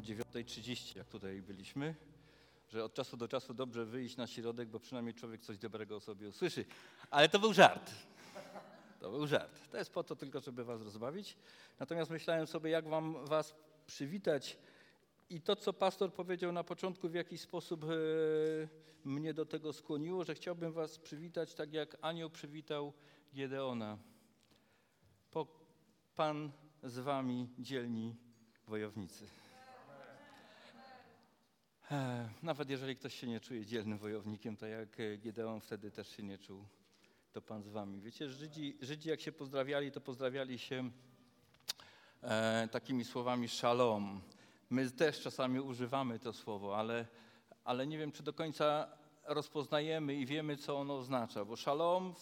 O 9.30, jak tutaj byliśmy, że od czasu do czasu dobrze wyjść na środek, bo przynajmniej człowiek coś dobrego o sobie usłyszy. Ale to był żart. To był żart. To jest po to tylko, żeby was rozbawić. Natomiast myślałem sobie, jak wam was przywitać i to, co pastor powiedział na początku, w jakiś sposób e, mnie do tego skłoniło, że chciałbym was przywitać tak, jak anioł przywitał Gedeona. Po, Pan z wami, dzielni wojownicy. E, Nawet jeżeli ktoś się nie czuje dzielnym wojownikiem, to jak e, Gedeon wtedy też się nie czuł, to Pan z wami. Wiecie, Żydzi, Żydzi jak się pozdrawiali, to pozdrawiali się e, takimi słowami szalom. My też czasami używamy to słowo, ale, ale nie wiem, czy do końca rozpoznajemy i wiemy, co ono oznacza, bo szalom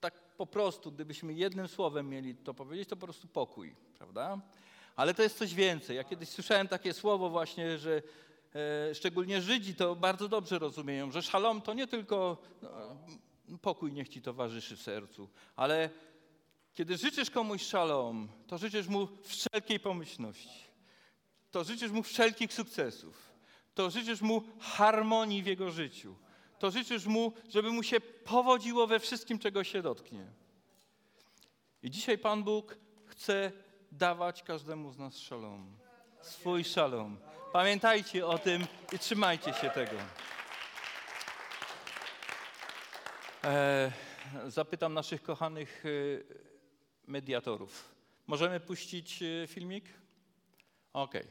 tak po prostu, gdybyśmy jednym słowem mieli to powiedzieć, to po prostu pokój, prawda? Ale to jest coś więcej. Ja kiedyś słyszałem takie słowo właśnie, że szczególnie Żydzi to bardzo dobrze rozumieją, że szalom to nie tylko no, pokój niech ci towarzyszy w sercu, ale kiedy życzysz komuś szalom, to życzysz mu wszelkiej pomyślności. To życzysz mu wszelkich sukcesów. To życzysz mu harmonii w jego życiu. To życzysz mu, żeby mu się powodziło we wszystkim, czego się dotknie. I dzisiaj Pan Bóg chce dawać każdemu z nas szalom. Swój szalom. Pamiętajcie o tym i trzymajcie się tego. E, zapytam naszych kochanych e, mediatorów. Możemy puścić e, filmik? Okej.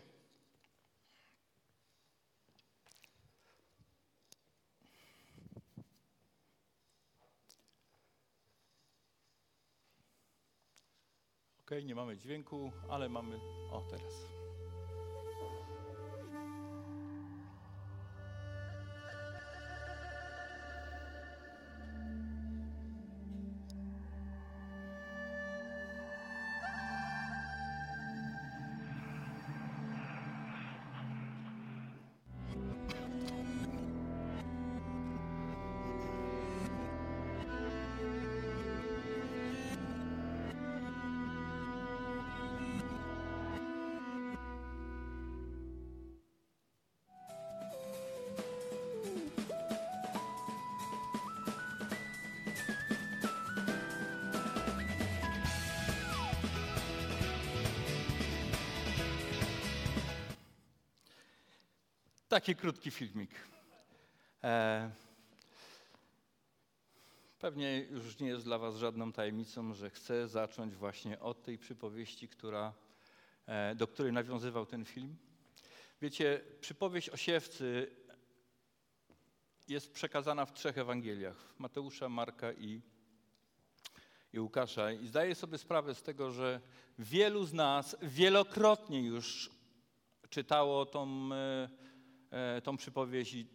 Okej, nie mamy dźwięku, ale mamy. O, teraz. Taki krótki filmik. E, pewnie już nie jest dla Was żadną tajemnicą, że chcę zacząć właśnie od tej przypowieści, która, e, do której nawiązywał ten film. Wiecie, przypowieść o siewcy jest przekazana w trzech Ewangeliach: Mateusza, Marka i, i Łukasza. I zdaję sobie sprawę z tego, że wielu z nas wielokrotnie już czytało tą. E, tą przypowieść i,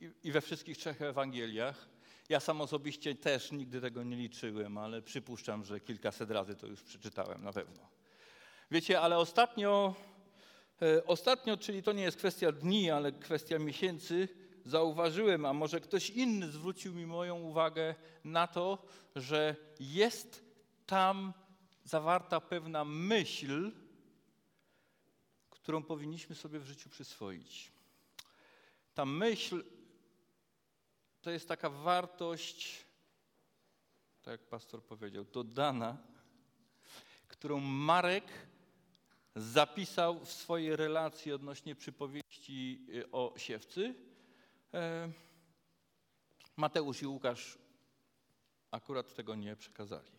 i, i we wszystkich trzech Ewangeliach. Ja sam osobiście też nigdy tego nie liczyłem, ale przypuszczam, że kilkaset razy to już przeczytałem na pewno. Wiecie, ale ostatnio, e, ostatnio, czyli to nie jest kwestia dni, ale kwestia miesięcy, zauważyłem, a może ktoś inny zwrócił mi moją uwagę na to, że jest tam zawarta pewna myśl, którą powinniśmy sobie w życiu przyswoić. Ta myśl to jest taka wartość, tak jak pastor powiedział, dodana, którą Marek zapisał w swojej relacji odnośnie przypowieści y, o siewcy. E, Mateusz i Łukasz akurat tego nie przekazali.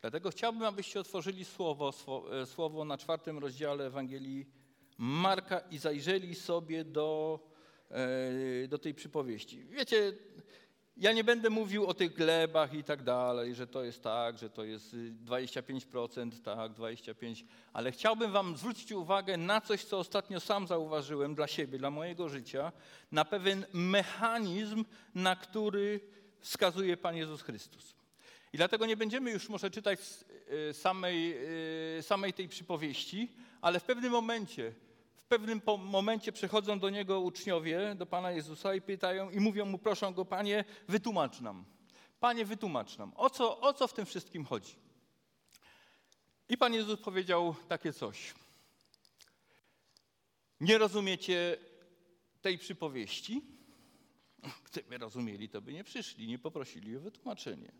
Dlatego chciałbym, abyście otworzyli słowo, e, słowo na czwartym rozdziale Ewangelii Marka i zajrzeli sobie do, do tej przypowieści. Wiecie, Ja nie będę mówił o tych glebach i tak dalej, że to jest tak, że to jest 25%, y, tak, 25%, ale chciałbym Wam zwrócić uwagę na coś, co ostatnio sam zauważyłem dla siebie, dla mojego życia, na pewien mechanizm, na który wskazuje Pan Jezus Chrystus. I dlatego nie będziemy już może czytać y, samej, y, samej tej przypowieści, ale w pewnym momencie pewnym momencie przychodzą do niego uczniowie, do Pana Jezusa i pytają i mówią mu, proszę go, Panie, wytłumacz nam. Panie, wytłumacz nam, o co, o co w tym wszystkim chodzi? I Pan Jezus powiedział takie coś. Nie rozumiecie tej przypowieści? Gdyby rozumieli, to by nie przyszli, nie poprosili o wytłumaczenie.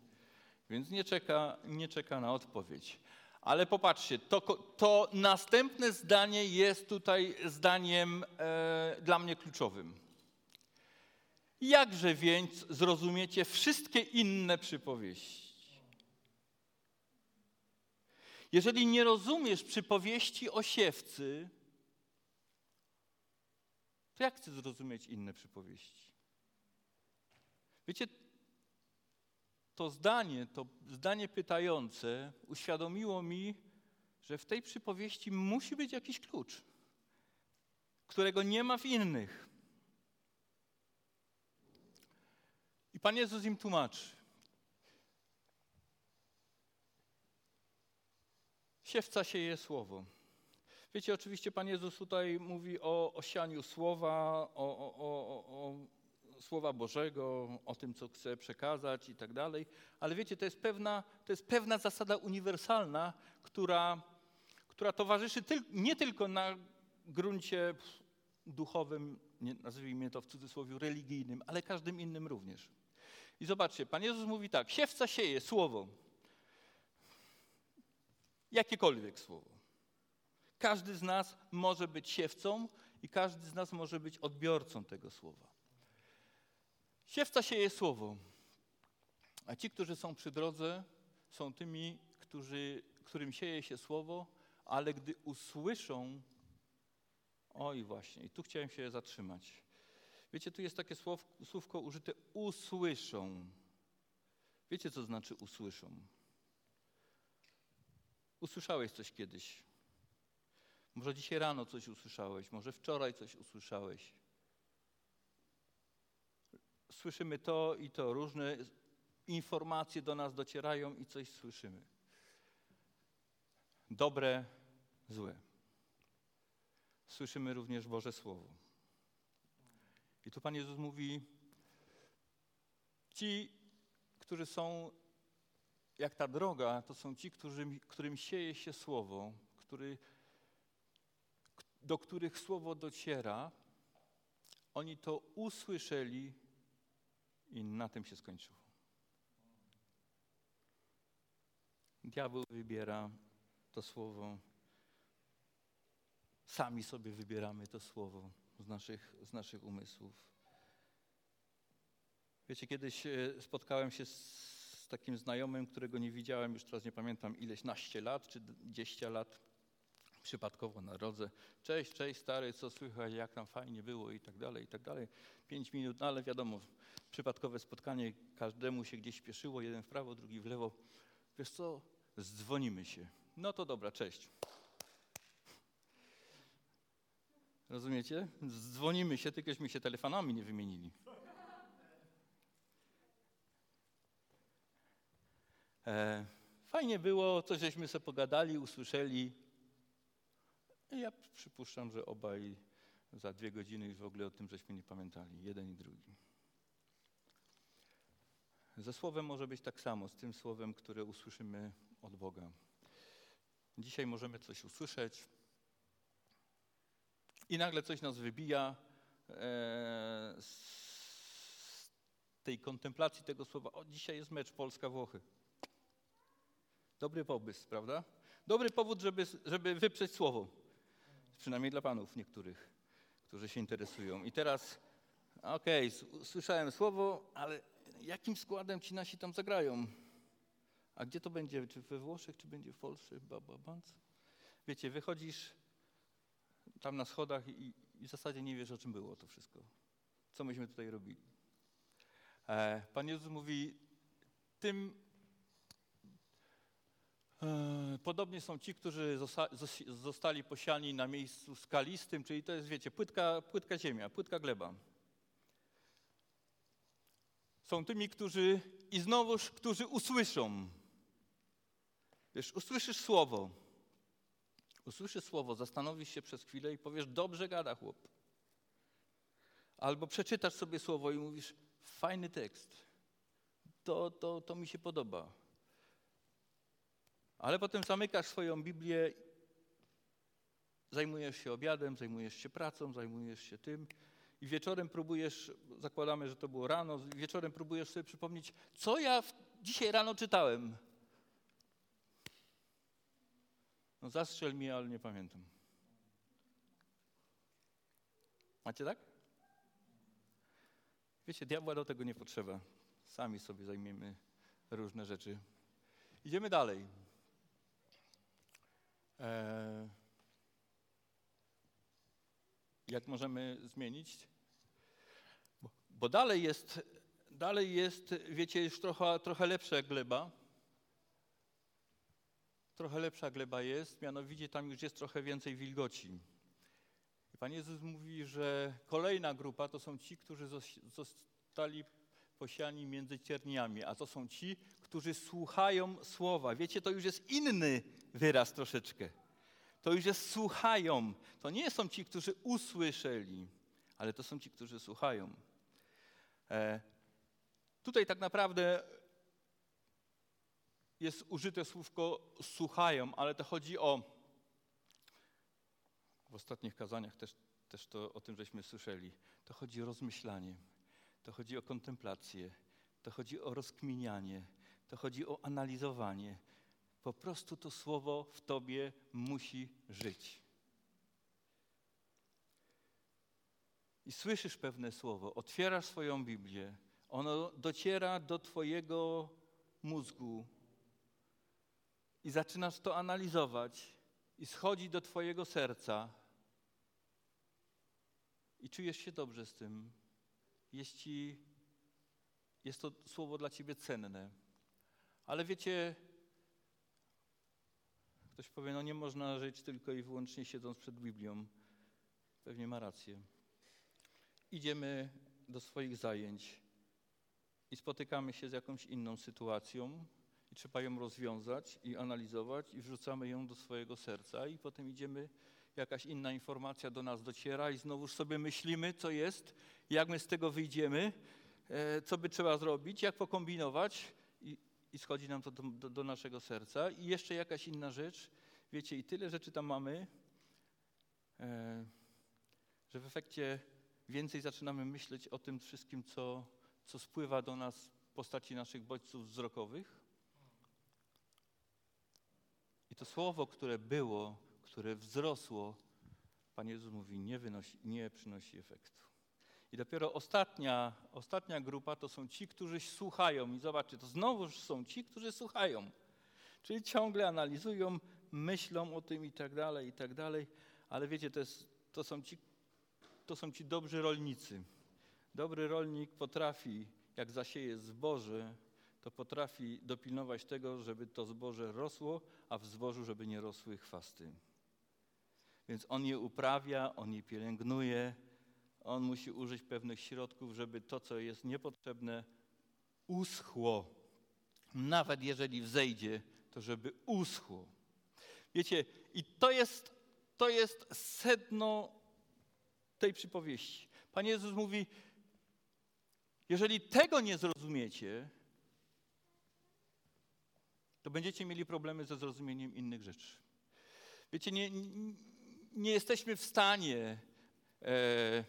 Więc nie czeka, nie czeka na odpowiedź. Ale popatrzcie, to, to następne zdanie jest tutaj zdaniem e, dla mnie kluczowym. Jakże więc zrozumiecie wszystkie inne przypowieści? Jeżeli nie rozumiesz przypowieści o siewcy, to jak chcesz zrozumieć inne przypowieści? Wiecie, to zdanie, to zdanie pytające uświadomiło mi, że w tej przypowieści musi być jakiś klucz, którego nie ma w innych. I Pan Jezus im tłumaczy. Siewca sieje słowo. Wiecie, oczywiście Pan Jezus tutaj mówi o, o sianiu słowa, o, o, o, o Słowa Bożego, o tym, co chce przekazać i tak dalej. Ale wiecie, to jest pewna, to jest pewna zasada uniwersalna, która, która towarzyszy tyl, nie tylko na gruncie duchowym, nazwijmy to w cudzysłowie religijnym, ale każdym innym również. I zobaczcie, Pan Jezus mówi tak, siewca sieje słowo, jakiekolwiek słowo. Każdy z nas może być siewcą i każdy z nas może być odbiorcą tego słowa. Siewca sieje słowo, a ci, którzy są przy drodze, są tymi, którzy, którym sieje się słowo, ale gdy usłyszą, oj właśnie, i tu chciałem się zatrzymać. Wiecie, tu jest takie słow, słówko użyte usłyszą. Wiecie, co znaczy usłyszą? Usłyszałeś coś kiedyś. Może dzisiaj rano coś usłyszałeś, może wczoraj coś usłyszałeś słyszymy to i to, różne informacje do nas docierają i coś słyszymy. Dobre, złe. Słyszymy również Boże Słowo. I tu Pan Jezus mówi, ci, którzy są jak ta droga, to są ci, którym, którym sieje się Słowo, który, do których Słowo dociera, oni to usłyszeli i na tym się skończyło. Diabeł wybiera to słowo. Sami sobie wybieramy to słowo z naszych, z naszych umysłów. Wiecie, kiedyś e, spotkałem się z takim znajomym, którego nie widziałem już teraz nie pamiętam ileś naście lat czy 20 lat. Przypadkowo na drodze. Cześć, cześć stary, co słychać, jak tam fajnie było i tak dalej, i tak dalej. Pięć minut, no ale wiadomo, przypadkowe spotkanie, każdemu się gdzieś śpieszyło, jeden w prawo, drugi w lewo. Wiesz co, zdzwonimy się. No to dobra, cześć. Rozumiecie? Dzwonimy się, tylkośmy się telefonami nie wymienili. E, fajnie było, coś żeśmy sobie pogadali, usłyszeli. I ja przypuszczam, że obaj za dwie godziny już w ogóle o tym żeśmy nie pamiętali, jeden i drugi. Ze słowem może być tak samo, z tym słowem, które usłyszymy od Boga. Dzisiaj możemy coś usłyszeć i nagle coś nas wybija e, z tej kontemplacji tego słowa. O, dzisiaj jest mecz Polska-Włochy. Dobry pomysł, prawda? Dobry powód, żeby, żeby wyprzeć słowo. Przynajmniej dla panów niektórych, którzy się interesują. I teraz, okej, okay, słyszałem słowo, ale jakim składem ci nasi tam zagrają? A gdzie to będzie? Czy we Włoszech, czy będzie w Polsce? Bababanc? Wiecie, wychodzisz tam na schodach i, i w zasadzie nie wiesz, o czym było to wszystko. Co myśmy tutaj robili. E, Pan Jezus mówi, tym podobnie są ci, którzy zosta- zos- zostali posiani na miejscu skalistym, czyli to jest, wiecie, płytka, płytka ziemia, płytka gleba. Są tymi, którzy i znowuż, którzy usłyszą. Wiesz, usłyszysz słowo. Usłyszysz słowo, zastanowisz się przez chwilę i powiesz, dobrze gada chłop. Albo przeczytasz sobie słowo i mówisz, fajny tekst. To, to, to mi się podoba. Ale potem zamykasz swoją Biblię, zajmujesz się obiadem, zajmujesz się pracą, zajmujesz się tym i wieczorem próbujesz, zakładamy, że to było rano, wieczorem próbujesz sobie przypomnieć, co ja dzisiaj rano czytałem. No zastrzel mnie, ale nie pamiętam. Macie tak? Wiecie, diabła do tego nie potrzeba. Sami sobie zajmiemy różne rzeczy. Idziemy dalej. Eee, jak możemy zmienić? Bo, dalej jest, dalej jest, wiecie, już trochę, trochę lepsza gleba. Trochę lepsza gleba jest, mianowicie tam już jest trochę więcej wilgoci. I Pan Jezus mówi, że kolejna grupa to są ci, którzy zos- zostali posiani między cierniami, a to są ci, którzy słuchają słowa. Wiecie, to już jest inny wyraz troszeczkę. To już jest słuchają. To nie są ci, którzy usłyszeli, ale to są ci, którzy słuchają. E, tutaj tak naprawdę jest użyte słówko słuchają, ale to chodzi o. W ostatnich kazaniach też, też to o tym żeśmy słyszeli. To chodzi o rozmyślanie, to chodzi o kontemplację, to chodzi o rozkminianie, to chodzi o analizowanie. Po prostu to słowo w tobie musi żyć. I słyszysz pewne słowo, otwierasz swoją Biblię, ono dociera do twojego mózgu i zaczynasz to analizować i schodzi do twojego serca i czujesz się dobrze z tym. Jest, ci, jest to słowo dla ciebie cenne. Ale wiecie, ktoś powie, no nie można żyć tylko i wyłącznie siedząc przed Biblią. Pewnie ma rację. Idziemy do swoich zajęć i spotykamy się z jakąś inną sytuacją i trzeba ją rozwiązać i analizować i wrzucamy ją do swojego serca i potem idziemy, jakaś inna informacja do nas dociera i znowuż sobie myślimy, co jest, jak my z tego wyjdziemy, e, co by trzeba zrobić, jak pokombinować i, i schodzi nam to do, do, do naszego serca i jeszcze jakaś inna rzecz, wiecie, i tyle rzeczy tam mamy, e, że w efekcie więcej zaczynamy myśleć o tym wszystkim, co, co spływa do nas w postaci naszych bodźców wzrokowych. I to słowo, które było, które wzrosło, Pan Jezus mówi, nie, wynosi, nie przynosi efektu. I dopiero ostatnia, ostatnia grupa to są ci, którzy słuchają. I zobaczcie, to znowu są ci, którzy słuchają. Czyli ciągle analizują, myślą o tym i tak dalej, i tak dalej. Ale wiecie, to, jest, to, są ci, to są ci dobrzy rolnicy. Dobry rolnik potrafi, jak zasieje zboże, to potrafi dopilnować tego, żeby to zboże rosło, a w zbożu, żeby nie rosły chwasty. Więc on je uprawia, on je pielęgnuje, on musi użyć pewnych środków, żeby to, co jest niepotrzebne, uschło. Nawet jeżeli wzejdzie, to żeby uschło. Wiecie, i to jest, to jest sedno tej przypowieści. Pan Jezus mówi, jeżeli tego nie zrozumiecie, to będziecie mieli problemy ze zrozumieniem innych rzeczy. Wiecie, nie, nie, jesteśmy w stanie e,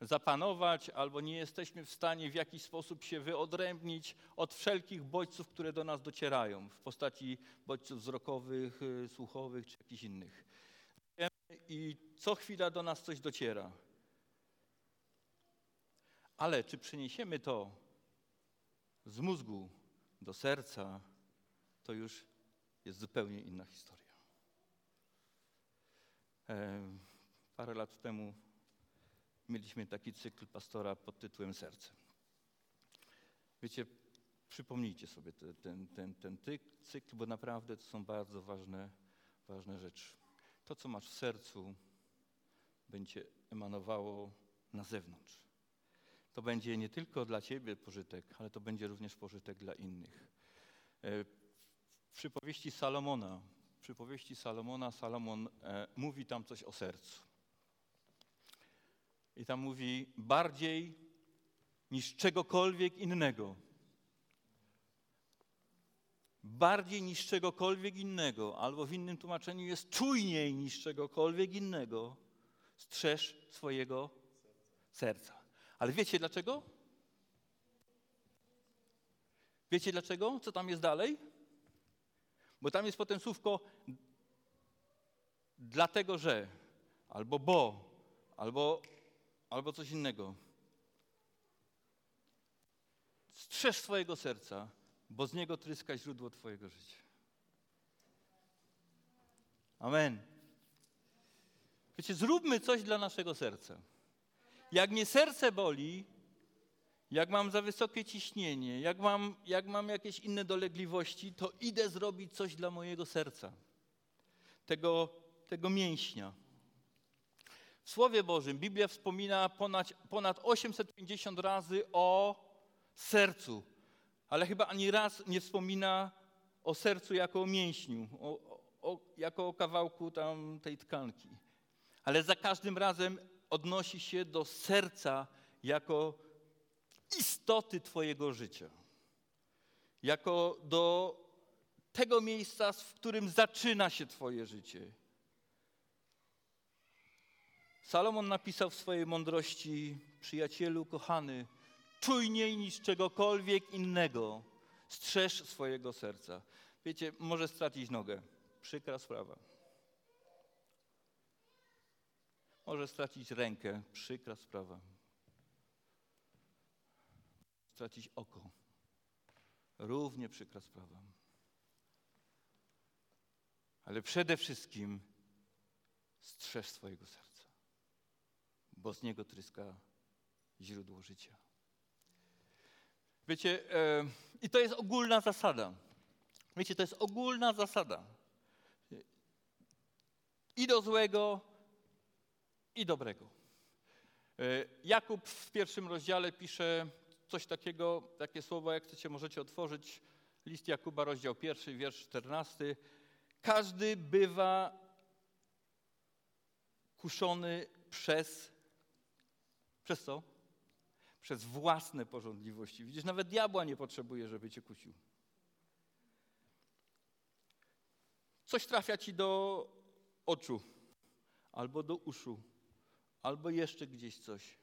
zapanować, albo nie jesteśmy w stanie w jakiś sposób się wyodrębnić od wszelkich bodźców, które do nas docierają w postaci bodźców wzrokowych, e, słuchowych czy jakichś innych. I co chwila do nas coś dociera. Ale czy przeniesiemy to z mózgu do serca, to już jest zupełnie inna historia. E, parę lat temu mieliśmy taki cykl pastora pod tytułem Serce. Wiecie, przypomnijcie sobie te, ten, ten, ten cykl, bo naprawdę to są bardzo ważne, ważne rzeczy. To, co masz w sercu, będzie emanowało na zewnątrz. To będzie nie tylko dla ciebie pożytek, ale to będzie również pożytek dla innych. E, w przypowieści Salomona, przypowieści Salomona, Salomon e, mówi tam coś o sercu. I tam mówi bardziej niż czegokolwiek innego. Bardziej niż czegokolwiek innego, albo w innym tłumaczeniu jest czujniej niż czegokolwiek innego. Strzeż swojego serca. Ale wiecie dlaczego? Wiecie dlaczego? Co tam jest dalej? Bo tam jest potem słówko dlatego, że, albo bo, albo, albo coś innego. Strzeż swojego serca, bo z niego tryska źródło Twojego życia. Amen. Wiecie, zróbmy coś dla naszego serca. Jak mnie serce boli, jak mam za wysokie ciśnienie, jak mam, jak mam jakieś inne dolegliwości, to idę zrobić coś dla mojego serca, tego, tego mięśnia. W Słowie Bożym Biblia wspomina ponad, ponad 850 razy o sercu, ale chyba ani raz nie wspomina o sercu jako o mięśniu, o, o, jako o kawałku tam tej tkanki. Ale za każdym razem odnosi się do serca jako istoty Twojego życia, jako do tego miejsca, w którym zaczyna się Twoje życie. Salomon napisał w swojej mądrości: Przyjacielu, kochany, czujniej niż czegokolwiek innego, strzeż swojego serca. Wiecie, może stracić nogę. Przykra sprawa. Może stracić rękę. Przykra sprawa stracić oko. Równie przykra sprawa. Ale przede wszystkim strzeż swojego serca, bo z niego tryska źródło życia. Wiecie, e, i to jest ogólna zasada. Wiecie, to jest ogólna zasada. I do złego, i dobrego. E, Jakub w pierwszym rozdziale pisze coś takiego, takie słowa, jak chcecie, możecie otworzyć. List Jakuba, rozdział pierwszy, wiersz czternasty. Każdy bywa kuszony przez, przez co? Przez własne porządliwości. Widzisz, nawet diabła nie potrzebuje, żeby cię kusił. Coś trafia ci do oczu, albo do uszu, albo jeszcze gdzieś coś.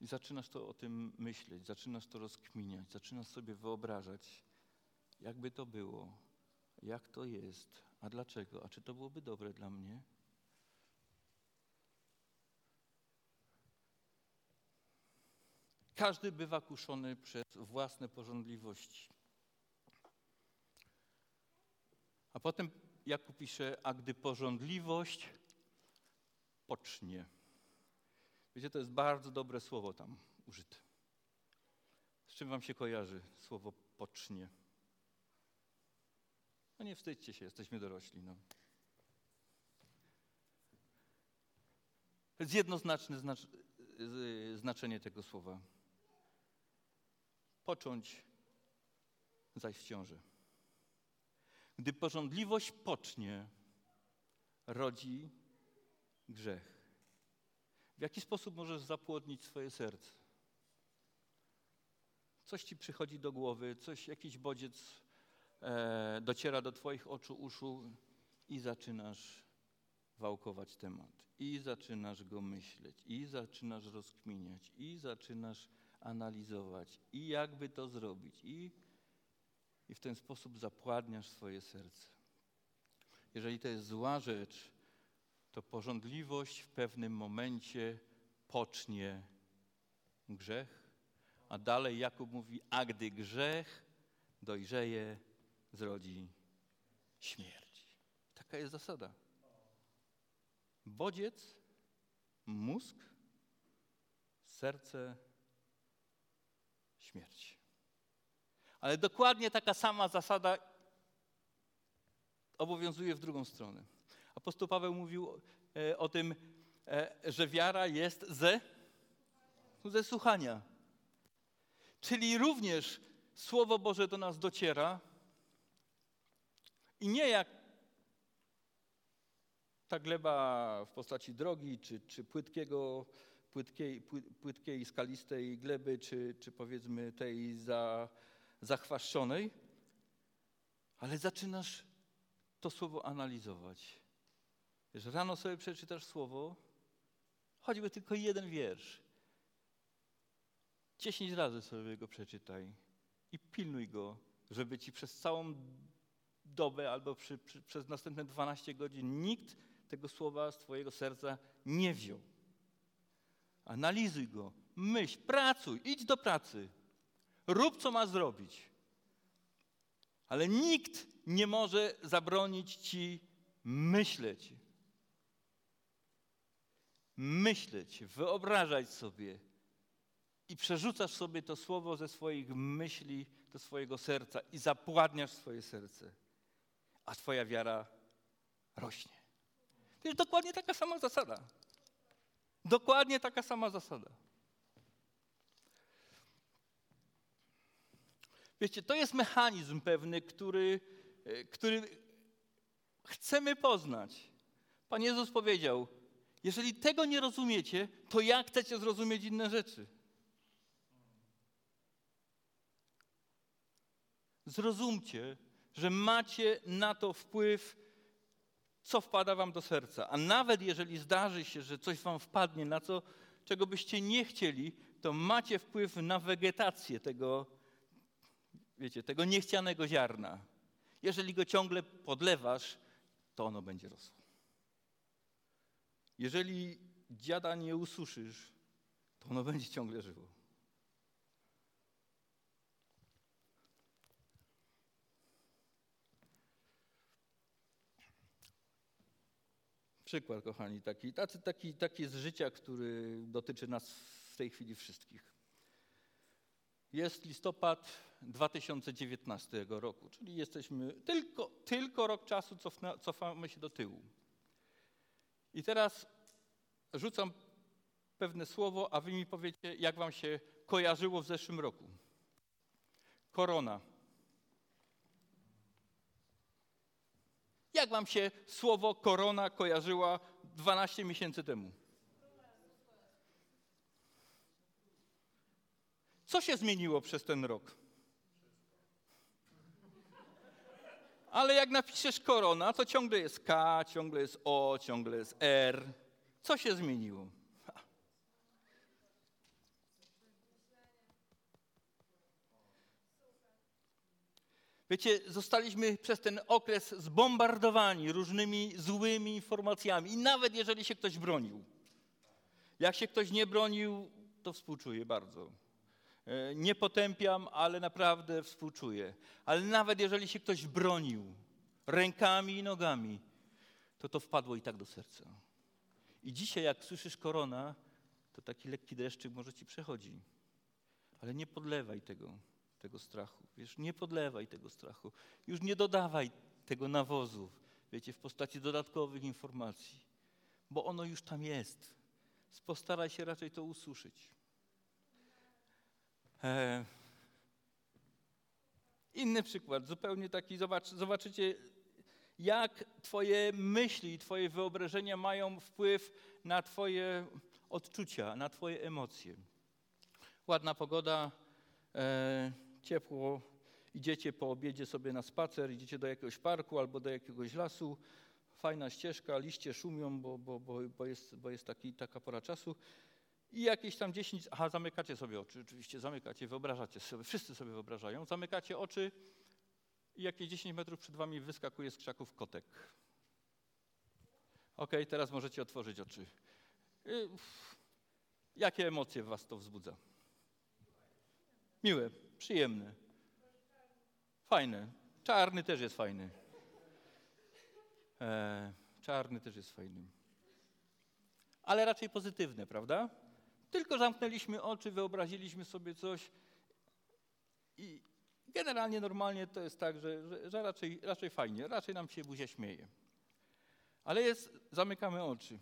I zaczynasz to o tym myśleć, zaczynasz to rozkminiać, zaczynasz sobie wyobrażać, jakby to było, jak to jest, a dlaczego, a czy to byłoby dobre dla mnie? Każdy bywa kuszony przez własne porządliwości. A potem Jakub pisze, a gdy porządliwość pocznie. Wiecie, to jest bardzo dobre słowo tam użyte. Z czym wam się kojarzy słowo pocznie? No nie wstydźcie się, jesteśmy dorośli. No. To jest jednoznaczne znacz znaczenie tego słowa. Począć, zaś w ciąży. Gdy porządliwość pocznie, rodzi grzech. W jaki sposób możesz zapłodnić swoje serce? Coś ci przychodzi do głowy, coś, jakiś bodziec e, dociera do twoich oczu, uszu i zaczynasz wałkować temat. I zaczynasz go myśleć, i zaczynasz rozkminiać, i zaczynasz analizować, i jakby to zrobić, i, i w ten sposób zapładniasz swoje serce. Jeżeli to jest zła rzecz, to porządliwość w pewnym momencie pocznie grzech, a dalej Jakub mówi, a gdy grzech dojrzeje, zrodzi śmierć. Taka jest zasada. Bodziec, mózg, serce śmierć. Ale dokładnie taka sama zasada obowiązuje w drugą stronę. Apostoł Paweł mówił e, o tym, e, że wiara jest ze, ze słuchania. Czyli również Słowo Boże do nas dociera i nie jak ta gleba w postaci drogi, czy, czy płytkiego, płytkiej, płytkiej, skalistej gleby, czy, czy powiedzmy tej za, zachwaszczonej, ale zaczynasz to słowo analizować. Wiesz, rano sobie przeczytasz słowo, choćby tylko jeden wiersz. Dziesięć razy sobie go przeczytaj i pilnuj go, żeby ci przez całą dobę albo przy, przy, przez następne 12 godzin nikt tego słowa z Twojego serca nie wziął. Analizuj go, myśl, pracuj, idź do pracy, rób co ma zrobić. Ale nikt nie może zabronić Ci myśleć. Myśleć, wyobrażać sobie i przerzucasz sobie to słowo ze swoich myśli do swojego serca i zapładniasz swoje serce, a Twoja wiara rośnie. To jest dokładnie taka sama zasada. Dokładnie taka sama zasada. Wiecie, to jest mechanizm pewny, który, e, który chcemy poznać. Pan Jezus powiedział: Jeżeli tego nie rozumiecie, to jak chcecie zrozumieć inne rzeczy? Zrozumcie, że macie na to wpływ co wpada wam do serca. A nawet jeżeli zdarzy się, że coś wam wpadnie, na co, czego byście nie chcieli, to macie wpływ na wegetację tego, wiecie, tego niechcianego ziarna. Jeżeli go ciągle podlewasz, to ono będzie rosło. Jeżeli dziada nie ususzysz, to ono będzie ciągle żyło. Przykład, kochani, taki, taki, taki, taki z życia, który dotyczy nas w tej chwili wszystkich. Jest listopad 2019 roku, czyli jesteśmy tylko, tylko rok czasu, cofamy się do tyłu. I teraz rzucam pewne słowo, a wy mi powiecie, jak wam się kojarzyło w zeszłym roku. Korona. Jak wam się słowo korona kojarzyła 12 miesięcy temu? Co się zmieniło przez ten rok? Ale jak napiszesz korona, to ciągle jest K, ciągle jest O, ciągle jest R. Co się zmieniło? Wiecie, zostaliśmy przez ten okres zbombardowani różnymi złymi informacjami i nawet jeżeli się ktoś bronił. Jak się ktoś nie bronił, to współczuję bardzo. E, nie potępiam, ale naprawdę współczuję. Ale nawet jeżeli się ktoś bronił rękami i nogami, to to wpadło i tak do serca. I dzisiaj, jak słyszysz korona, to taki lekki deszczyk może ci przechodzi. Ale nie podlewaj tego tego strachu. Wiesz, nie podlewaj tego strachu. Już nie dodawaj tego nawozu, wiecie, w postaci dodatkowych informacji, bo ono już tam jest. Postaraj się raczej to ususzyć. E... Inny przykład, zupełnie taki, zobacz, zobaczycie, jak Twoje myśli Twoje wyobrażenia mają wpływ na Twoje odczucia, na Twoje emocje. Ładna pogoda, e, ciepło, idziecie po obiedzie sobie na spacer, idziecie do jakiegoś parku albo do jakiegoś lasu, fajna ścieżka, liście szumią, bo, bo, bo, bo, jest, bo jest taki, taka pora czasu. I jakieś tam 10, aha, zamykacie sobie oczy, oczywiście zamykacie, wyobrażacie sobie, wszyscy sobie wyobrażają, zamykacie oczy i jakieś 10 metrów przed wami wyskakuje z krzaków kotek. Ok, teraz możecie otworzyć oczy. Y, jakie emocje w was to wzbudza? Miłe przyjemny. Fajny. Czarny też jest fajny. E, czarny też jest fajny. Ale raczej pozytywne, prawda? Tylko zamknęliśmy oczy, wyobraziliśmy sobie coś I generalnie normalnie to jest tak, że, że, że raczej, raczej fajnie, raczej nam się buzia śmieje. Ale jest, zamykamy oczy.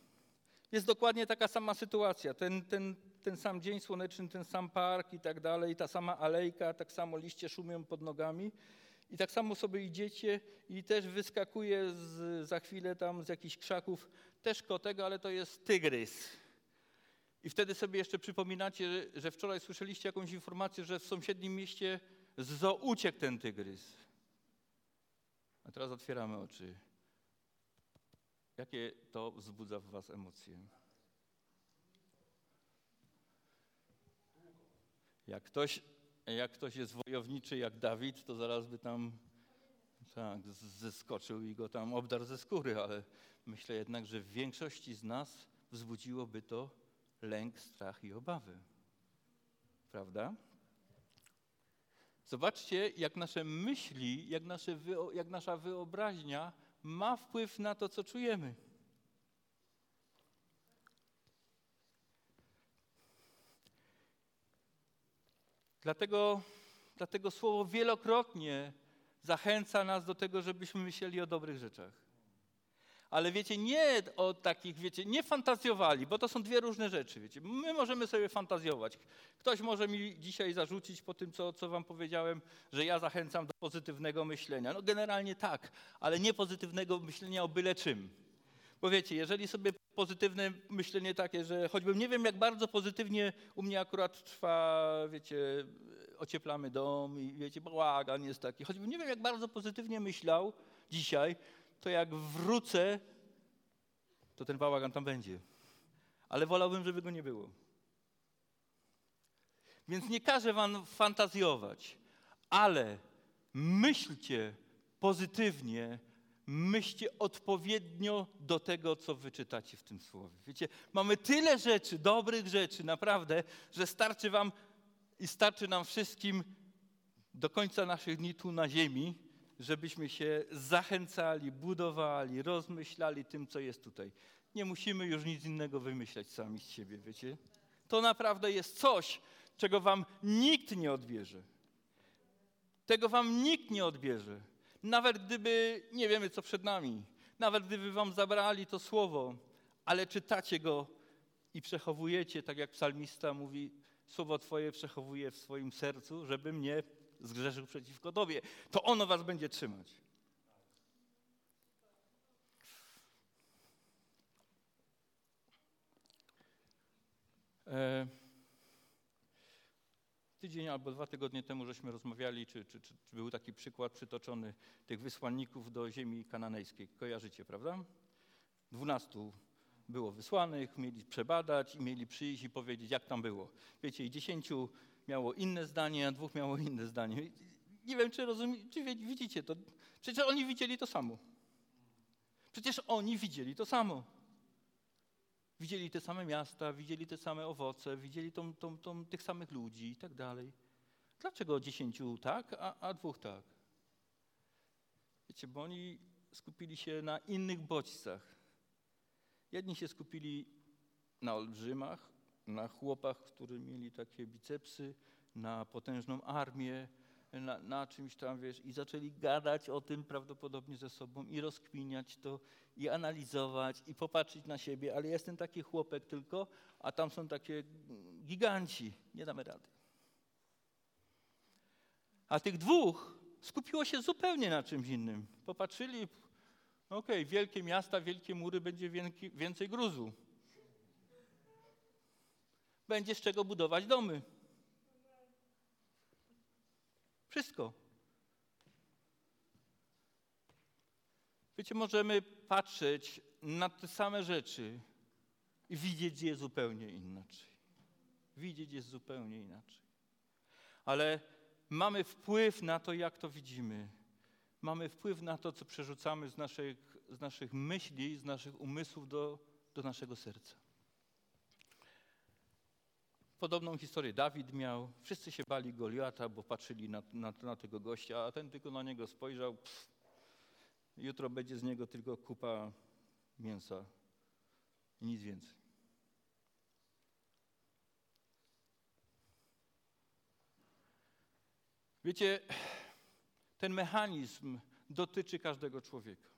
Jest dokładnie taka sama sytuacja. Ten, ten, ten sam dzień słoneczny, ten sam park i tak dalej, ta sama alejka, tak samo liście szumią pod nogami. I tak samo sobie idziecie i też wyskakuje z, za chwilę tam z jakichś krzaków też kotek, ale to jest tygrys. I wtedy sobie jeszcze przypominacie, że wczoraj słyszeliście jakąś informację, że w sąsiednim mieście z zoo uciekł ten tygrys. A teraz otwieramy oczy. Jakie to wzbudza w was emocje? Jak ktoś, jak ktoś jest wojowniczy jak Dawid, to zaraz by tam tak, zeskoczył i go tam obdarł ze skóry, ale myślę jednak, że w większości z nas wzbudziłoby to lęk, strach i obawy. Prawda? Zobaczcie, jak nasze myśli, jak, nasze, jak nasza wyobraźnia ma wpływ na to, co czujemy. Dlatego, dlatego słowo wielokrotnie zachęca nas do tego, żebyśmy myśleli o dobrych rzeczach. Ale wiecie, nie o takich, wiecie, nie fantazjowali, bo to są dwie różne rzeczy, wiecie. My możemy sobie fantazjować. Ktoś może mi dzisiaj zarzucić po tym, co, co wam powiedziałem, że ja zachęcam do pozytywnego myślenia. No generalnie tak, ale nie pozytywnego myślenia o byle czym. Bo wiecie, jeżeli sobie pozytywne myślenie takie, że choćbym nie wiem, jak bardzo pozytywnie u mnie akurat trwa, wiecie, ocieplamy dom i wiecie, bałagan jest taki. Choćbym nie wiem, jak bardzo pozytywnie myślał dzisiaj, to jak wrócę, to ten bałagan tam będzie. Ale wolałbym, żeby go nie było. Więc nie każę wam fantazjować, ale myślcie pozytywnie, myślcie odpowiednio do tego, co wyczytacie w tym słowie. Wiecie, mamy tyle rzeczy, dobrych rzeczy, naprawdę, że starczy wam i starczy nam wszystkim do końca naszych dni tu na ziemi, żebyśmy się zachęcali, budowali, rozmyślali tym, co jest tutaj. Nie musimy już nic innego wymyślać sami z siebie, wiecie? To naprawdę jest coś, czego wam nikt nie odbierze. Tego wam nikt nie odbierze. Nawet gdyby, nie wiemy co przed nami, nawet gdyby wam zabrali to słowo, ale czytacie go i przechowujecie, tak jak psalmista mówi, słowo Twoje przechowuję w swoim sercu, żeby mnie zgrzeszył przeciwko Tobie. To ono Was będzie trzymać. E, tydzień albo dwa tygodnie temu żeśmy rozmawiali, czy, czy, czy, był taki przykład przytoczony tych wysłanników do ziemi kananejskiej. Kojarzycie, prawda? Dwunastu było wysłanych, mieli przebadać i mieli przyjść i powiedzieć, jak tam było. Wiecie, i dziesięciu miało inne zdanie, a dwóch miało inne zdanie. Nie wiem, czy, rozumie, czy widzicie to. Przecież oni widzieli to samo. Przecież oni widzieli to samo. Widzieli te same miasta, widzieli te same owoce, widzieli tą, tą, tą, tych samych ludzi i tak dalej. Dlaczego dziesięciu tak, a, a dwóch tak? Wiecie, bo oni skupili się na innych bodźcach. Jedni się skupili na olbrzymach, na chłopach, którzy mieli takie bicepsy, na potężną armię, na, na, czymś tam, wiesz, i zaczęli gadać o tym prawdopodobnie ze sobą i rozkminiać to, i analizować, i popatrzeć na siebie, ale jestem taki chłopek tylko, a tam są takie giganci, nie damy rady. A tych dwóch skupiło się zupełnie na czymś innym. Popatrzyli, okej, okay, wielkie miasta, wielkie mury, będzie więcej gruzu będzie z czego budować domy. Wszystko. Wiecie, możemy patrzeć na te same rzeczy i widzieć je zupełnie inaczej. Widzieć je zupełnie inaczej. Ale mamy wpływ na to, jak to widzimy. Mamy wpływ na to, co przerzucamy z naszych, z naszych myśli, z naszych umysłów do, do naszego serca. Podobną historię Dawid miał. Wszyscy się bali Goliata, bo patrzyli na, na, na tego gościa, a ten tylko na niego spojrzał. Pff, jutro będzie z niego tylko kupa mięsa i nic więcej. Wiecie, ten mechanizm dotyczy każdego człowieka.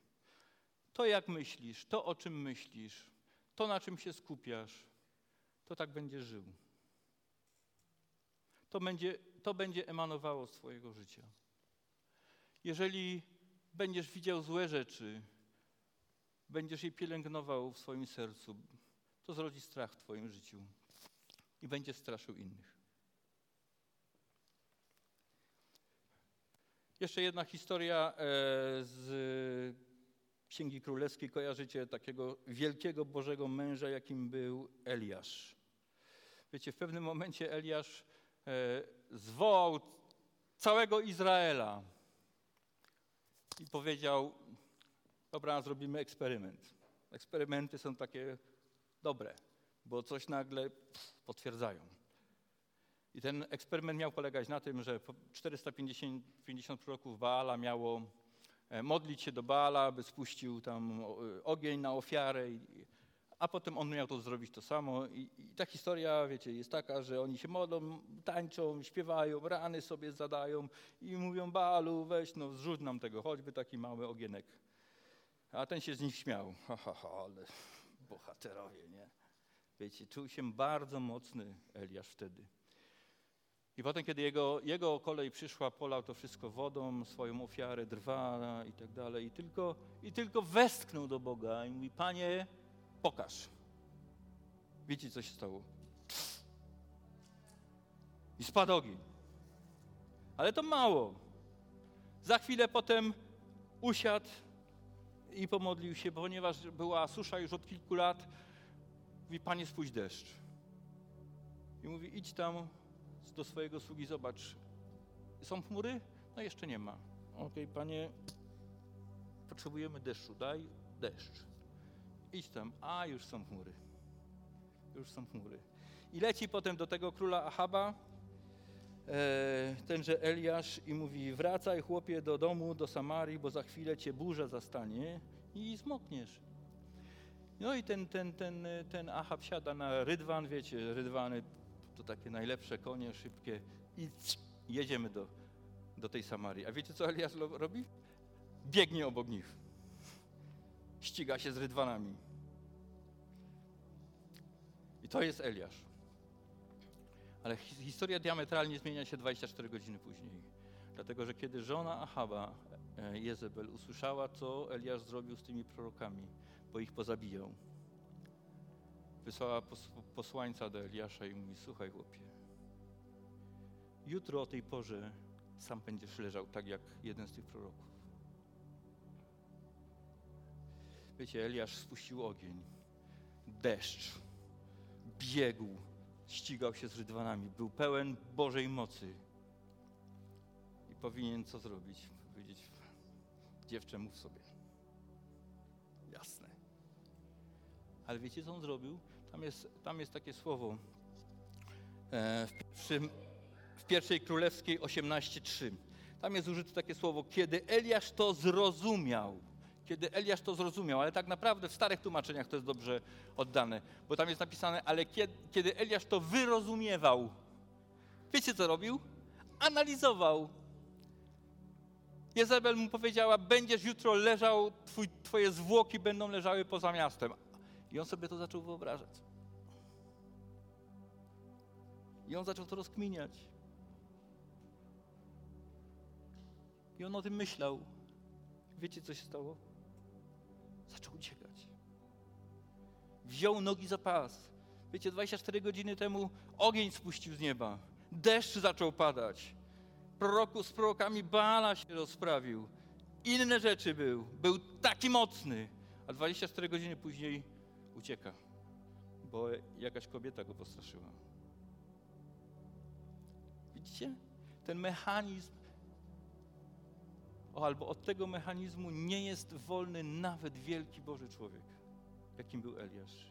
To, jak myślisz, to, o czym myślisz, to, na czym się skupiasz, to tak będziesz żył. To będzie, to będzie emanowało z Twojego życia. Jeżeli będziesz widział złe rzeczy, będziesz je pielęgnował w swoim sercu, to zrodzi strach w Twoim życiu i będziesz straszył innych. Jeszcze jedna historia e, z Księgi Królewskiej. Kojarzycie takiego wielkiego Bożego męża, jakim był Eliasz. Wiecie, w pewnym momencie Eliasz zwołał całego Izraela i powiedział: Dobra, zrobimy eksperyment. Eksperymenty są takie dobre, bo coś nagle potwierdzają. I ten eksperyment miał polegać na tym, że 450 50 proroków Baala miało e, modlić się do Baala, aby spuścił tam ogień na ofiarę, a potem on miał to zrobić to samo. I, I, ta historia, wiecie, jest taka, że oni się modlą, tańczą, śpiewają, rany sobie zadają i mówią Baalu, weź no zrzuć nam tego, choćby taki mały ogienek. A ten się z nich śmiał. Ha, ha, ha, ale bohaterowie, nie? Wiecie, czuł się bardzo mocny Eliasz wtedy. I potem, kiedy jego, jego kolej przyszła, polał to wszystko wodą, swoją ofiarę, drwa i tak dalej. I tylko, I tylko westchnął do Boga i mówi, Panie, pokaż. Wiecie, co się stało? I spadł ogień. Ale to mało. Za chwilę potem usiadł i pomodlił się, ponieważ była susza już od kilku lat. Mówi, Panie, spójrz deszcz. I mówi, idź tam do swojego sługi, zobacz. Są chmury? No jeszcze nie ma. Okej, okay, Panie, potrzebujemy deszczu, daj deszcz. Idź tam. A, już są chmury. Już są chmury. I leci potem do tego króla Ahaba, e, tenże Eliasz i mówi, wracaj chłopie do domu, do Samarii, bo za chwilę cię burza zastanie i zmokniesz. No i ten, ten, ten, ten Ahab siada na rydwan, wiecie, rydwany to takie najlepsze konie, szybkie i jedziemy do, do tej Samarii. A wiecie, co Eliasz robi? Biegnie obok nich. Ściga się z rydwanami. I to jest Eliasz. Ale historia diametralnie zmienia się 24 godziny później. Dlatego, że kiedy żona Ahaba, e, Jezebel, usłyszała, co Eliasz zrobił z tymi prorokami, bo ich pozabijał, wysłała posłańca do Eliasza i mówi, słuchaj chłopie, jutro o tej porze sam będziesz leżał tak jak jeden z tych proroków. Wiecie, Eliasz spuścił ogień, deszcz, biegł, ścigał się z rydwanami, był pełen Bożej mocy. I powinien co zrobić? Powiedzieć, dziewczę, mów sobie. Jasne. Ale wiecie, co on zrobił? Tam jest, tam jest takie słowo e, w, pierwszym, w pierwszej królewskiej 18:3. Tam jest użyte takie słowo, kiedy Eliasz to zrozumiał. Kiedy Eliasz to zrozumiał, ale tak naprawdę w starych tłumaczeniach to jest dobrze oddane, bo tam jest napisane, ale kiedy, Eliasz to wyrozumiewał. Wiecie co robił? Analizował. Jezebel mu powiedziała, będziesz jutro leżał, twój, twoje zwłoki będą leżały poza miastem. I on sobie to zaczął wyobrażać. I on zaczął to rozkminiać. I on o tym myślał. Wiecie, co się stało? Zaczął uciekać. Wziął nogi za pas. Wiecie, 24 godziny temu ogień spuścił z nieba. Deszcz zaczął padać. Proroku z prorokami Baala się rozprawił. Inne rzeczy był. Był taki mocny. A 24 godziny później ucieka, bo jakaś kobieta go postraszyła. Widzicie? Ten mechanizm, o, albo od tego mechanizmu nie jest wolny nawet wielki Boży człowiek, jakim był Eliasz.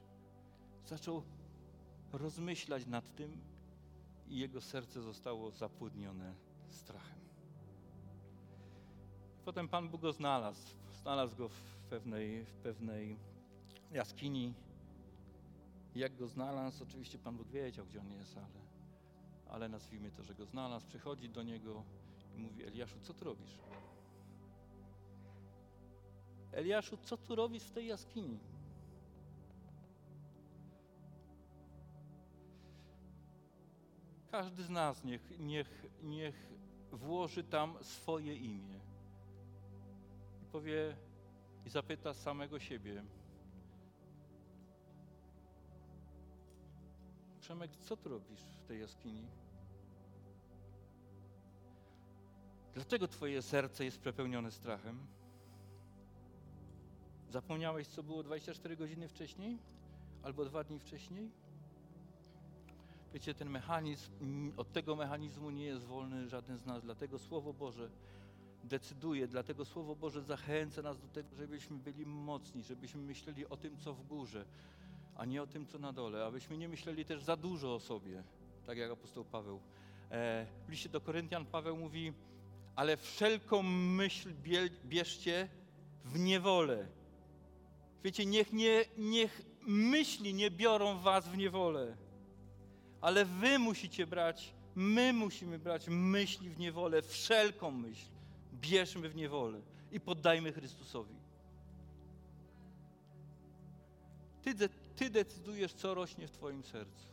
Zaczął rozmyślać nad tym i jego serce zostało zapłodnione strachem. Potem Pan Bóg go znalazł. Znalazł go w pewnej, w pewnej jaskini. Jak go znalazł, oczywiście Pan Bóg wiedział, gdzie on jest, ale ale nazwijmy to, że go znalazł, przychodzi do niego I mówi, Eliaszu, co tu robisz? Eliaszu, co tu robisz w tej jaskini? Każdy z nas niech, niech, niech włoży tam swoje imię. I powie i zapyta samego siebie. Przemek, co tu robisz w tej jaskini? Dlatego twoje serce jest przepełnione strachem. Zapomniałeś, co było 24 godziny wcześniej? Albo dwa dni wcześniej? Wiecie, ten mechanizm, od tego mechanizmu nie jest wolny żaden z nas, dlatego Słowo Boże decyduje, dlatego Słowo Boże zachęca nas do tego, żebyśmy byli mocni, żebyśmy myśleli o tym, co w górze, a nie o tym, co na dole, abyśmy nie myśleli też za dużo o sobie, tak jak apostoł Paweł. E, w liście do Koryntian Paweł mówi, ale wszelką myśl bierzcie w niewolę. Wiecie, niech, nie, niech myśli nie biorą was w niewolę ale wy musicie brać, my musimy brać myśli w niewolę, wszelką myśl. Bierzmy w niewolę i poddajmy Chrystusowi. Ty, ty decydujesz, co rośnie w Twoim sercu.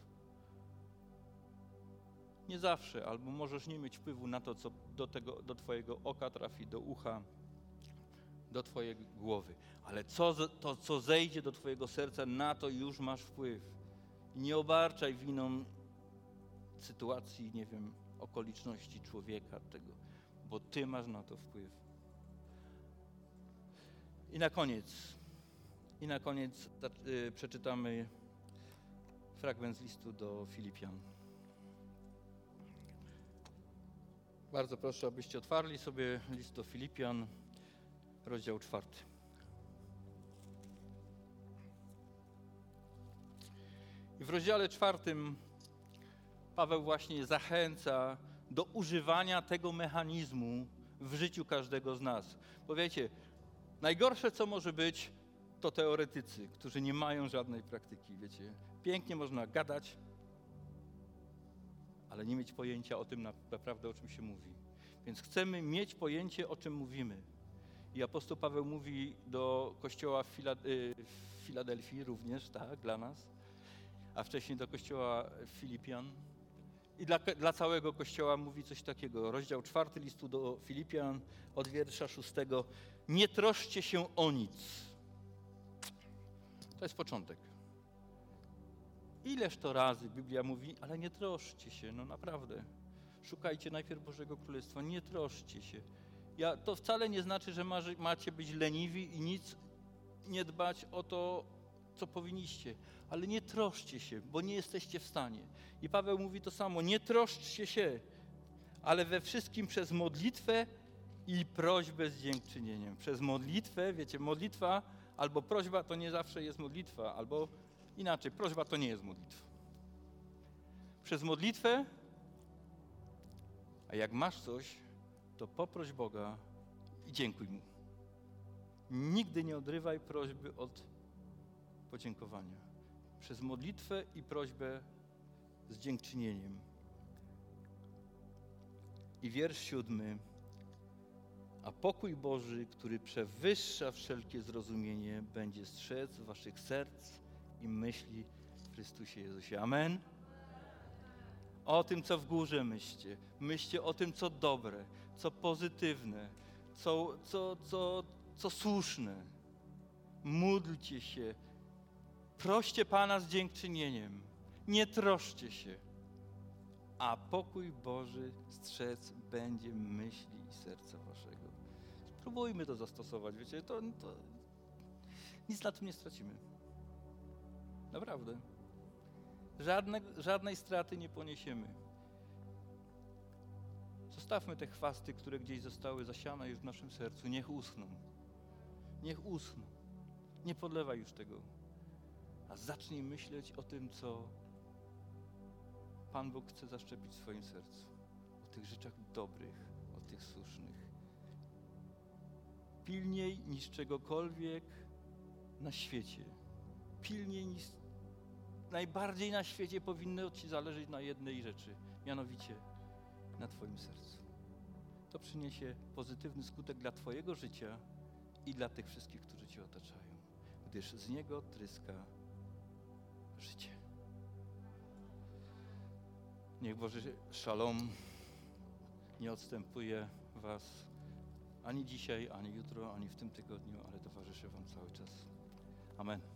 Nie zawsze, albo możesz nie mieć wpływu na to, co do, tego, do Twojego oka trafi, do ucha, do Twojej głowy. Ale co, to, co zejdzie do Twojego serca, na to już masz wpływ. Nie obarczaj winą sytuacji, nie wiem, okoliczności człowieka, tego, bo Ty masz na to wpływ. I na koniec, i na koniec y, przeczytamy fragment z listu do Filipian. Bardzo proszę, abyście otwarli sobie list do Filipian, rozdział czwarty. I w rozdziale czwartym Paweł właśnie zachęca do używania tego mechanizmu w życiu każdego z nas. Bo wiecie, najgorsze co może być, to teoretycy, którzy nie mają żadnej praktyki, wiecie. Pięknie można gadać, ale nie mieć pojęcia o tym naprawdę, o czym się mówi. Więc chcemy mieć pojęcie, o czym mówimy. I apostoł Paweł mówi do kościoła w, y, Filadelfii również, tak, dla nas, a wcześniej do kościoła Filipian, i dla, dla całego Kościoła mówi coś takiego. Rozdział czwarty listu do Filipian od wiersza szóstego. Nie troszcie się o nic. To jest początek. Ileż to razy Biblia mówi, ale nie troszcie się, no naprawdę. Szukajcie najpierw Bożego Królestwa, nie troszcie się. Ja, to wcale nie znaczy, że macie być leniwi i nic nie dbać o to, co powinniście, ale nie troszcie się, bo nie jesteście w stanie. I Paweł mówi to samo, nie troszczcie się, ale we wszystkim przez modlitwę i prośbę z dziękczynieniem. Przez modlitwę, wiecie, modlitwa albo prośba to nie zawsze jest modlitwa, albo inaczej, prośba to nie jest modlitwa. Przez modlitwę, a jak masz coś, to poproś Boga i dziękuj Mu. Nigdy nie odrywaj prośby od podziękowania. Przez modlitwę i prośbę z dziękczynieniem. I wiersz siódmy. A pokój Boży, który przewyższa wszelkie zrozumienie, będzie strzec waszych serc i myśli w Chrystusie Jezusie. Amen. O tym, co w górze myślcie. Myślcie o tym, co dobre, co pozytywne, co, co, co, co słuszne. Módlcie się, Proście Pana z dziękczynieniem. Nie troszcie się. A pokój Boży strzec będzie myśli i serca waszego. Spróbujmy to zastosować, wiecie, to, to nic na tym nie stracimy. Naprawdę. Żadne, żadnej straty nie poniesiemy. Zostawmy te chwasty, które gdzieś zostały zasiane już w naszym sercu. Niech usną. Niech usną. Nie podlewaj już tego a zacznij myśleć o tym, co Pan Bóg chce zaszczepić w swoim sercu. O tych rzeczach dobrych, o tych słusznych. Pilniej niż czegokolwiek na świecie. Pilniej niż najbardziej na świecie powinno Ci zależeć na jednej rzeczy, mianowicie na Twoim sercu. to przyniesie pozytywny skutek dla Twojego życia i dla tych wszystkich, którzy Cię otaczają, gdyż z niego tryska życie. Niech Boży szalom nie odstępuje Was ani dzisiaj, ani jutro, ani w tym tygodniu, ale towarzyszy Wam cały czas. Amen.